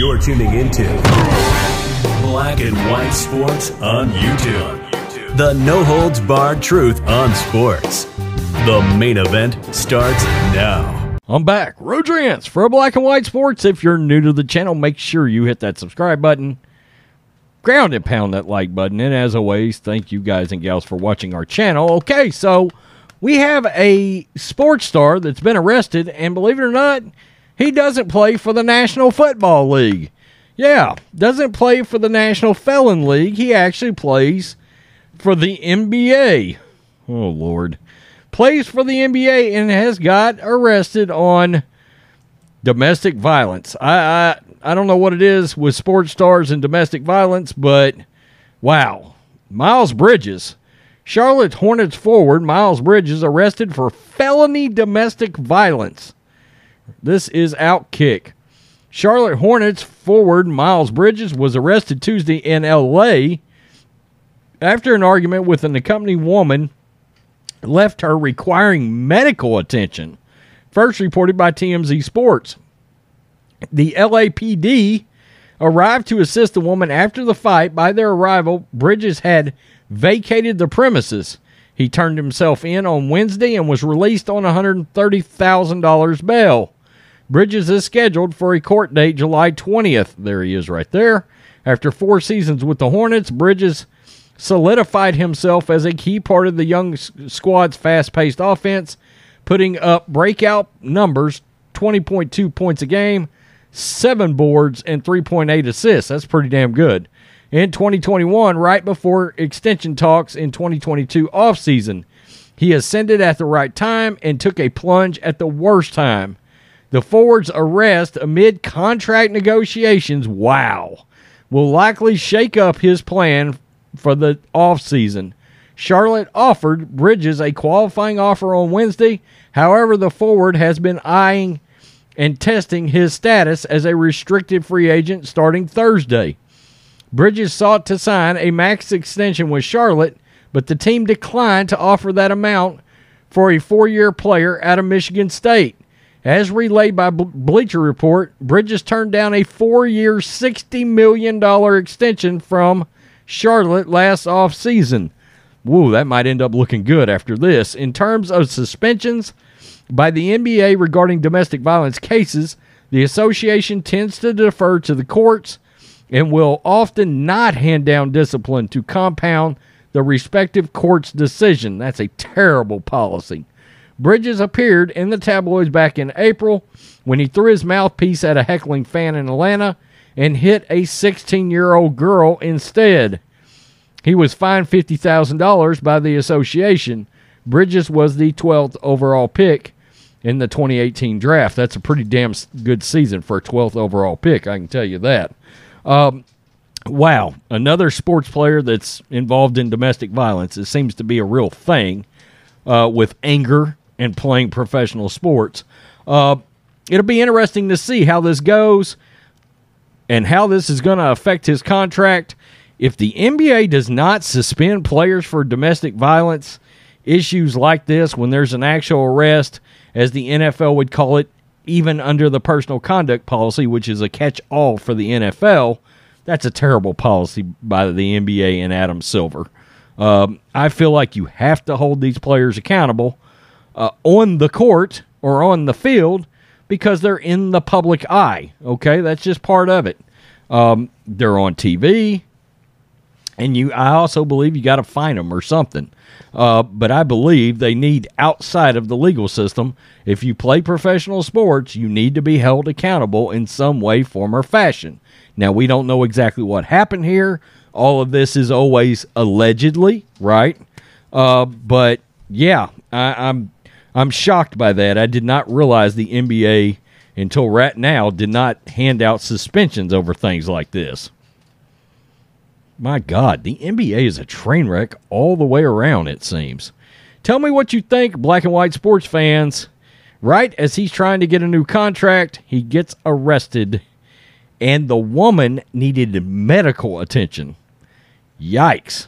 You're tuning into Black and White Sports on YouTube. The no holds barred truth on sports. The main event starts now. I'm back. Rodrance for Black and White Sports. If you're new to the channel, make sure you hit that subscribe button. Ground and pound that like button. And as always, thank you guys and gals for watching our channel. Okay, so we have a sports star that's been arrested, and believe it or not, he doesn't play for the National Football League. Yeah, doesn't play for the National Felon League. He actually plays for the NBA. Oh, Lord. Plays for the NBA and has got arrested on domestic violence. I, I I don't know what it is with sports stars and domestic violence, but wow. Miles Bridges, Charlotte Hornets forward Miles Bridges arrested for felony domestic violence. This is Outkick. Charlotte Hornets forward Miles Bridges was arrested Tuesday in LA after an argument with an accompanying woman left her requiring medical attention. First reported by TMZ Sports. The LAPD arrived to assist the woman after the fight. By their arrival, Bridges had vacated the premises. He turned himself in on Wednesday and was released on $130,000 bail. Bridges is scheduled for a court date July 20th. There he is right there. After four seasons with the Hornets, Bridges solidified himself as a key part of the young squad's fast paced offense, putting up breakout numbers 20.2 points a game, seven boards, and 3.8 assists. That's pretty damn good. In 2021, right before extension talks in 2022 offseason, he ascended at the right time and took a plunge at the worst time. The forward's arrest amid contract negotiations, wow, will likely shake up his plan for the offseason. Charlotte offered Bridges a qualifying offer on Wednesday. However, the forward has been eyeing and testing his status as a restricted free agent starting Thursday. Bridges sought to sign a max extension with Charlotte, but the team declined to offer that amount for a four year player out of Michigan State. As relayed by Bleacher Report, Bridges turned down a four year, $60 million extension from Charlotte last offseason. Whoa, that might end up looking good after this. In terms of suspensions by the NBA regarding domestic violence cases, the association tends to defer to the courts and will often not hand down discipline to compound the respective court's decision. That's a terrible policy. Bridges appeared in the tabloids back in April when he threw his mouthpiece at a heckling fan in Atlanta and hit a 16 year old girl instead. He was fined $50,000 by the association. Bridges was the 12th overall pick in the 2018 draft. That's a pretty damn good season for a 12th overall pick, I can tell you that. Um, wow, another sports player that's involved in domestic violence. It seems to be a real thing uh, with anger and playing professional sports. Uh, it'll be interesting to see how this goes and how this is going to affect his contract. If the NBA does not suspend players for domestic violence issues like this when there's an actual arrest, as the NFL would call it, even under the personal conduct policy, which is a catch all for the NFL, that's a terrible policy by the NBA and Adam Silver. Um, I feel like you have to hold these players accountable uh, on the court or on the field because they're in the public eye. Okay, that's just part of it. Um, they're on TV, and you. I also believe you got to fine them or something. Uh, but I believe they need outside of the legal system. If you play professional sports, you need to be held accountable in some way, form, or fashion. Now we don't know exactly what happened here. All of this is always allegedly, right? Uh, but yeah, I, I'm I'm shocked by that. I did not realize the NBA until right now did not hand out suspensions over things like this. My God, the NBA is a train wreck all the way around, it seems. Tell me what you think, black and white sports fans. Right as he's trying to get a new contract, he gets arrested, and the woman needed medical attention. Yikes.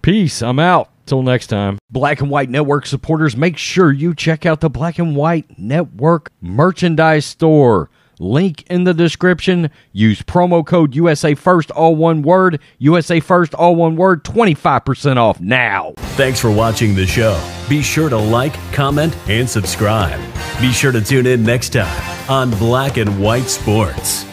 Peace. I'm out. Till next time. Black and White Network supporters, make sure you check out the Black and White Network merchandise store. Link in the description. Use promo code USA First, all one word. USA First, all one word. 25% off now. Thanks for watching the show. Be sure to like, comment, and subscribe. Be sure to tune in next time on Black and White Sports.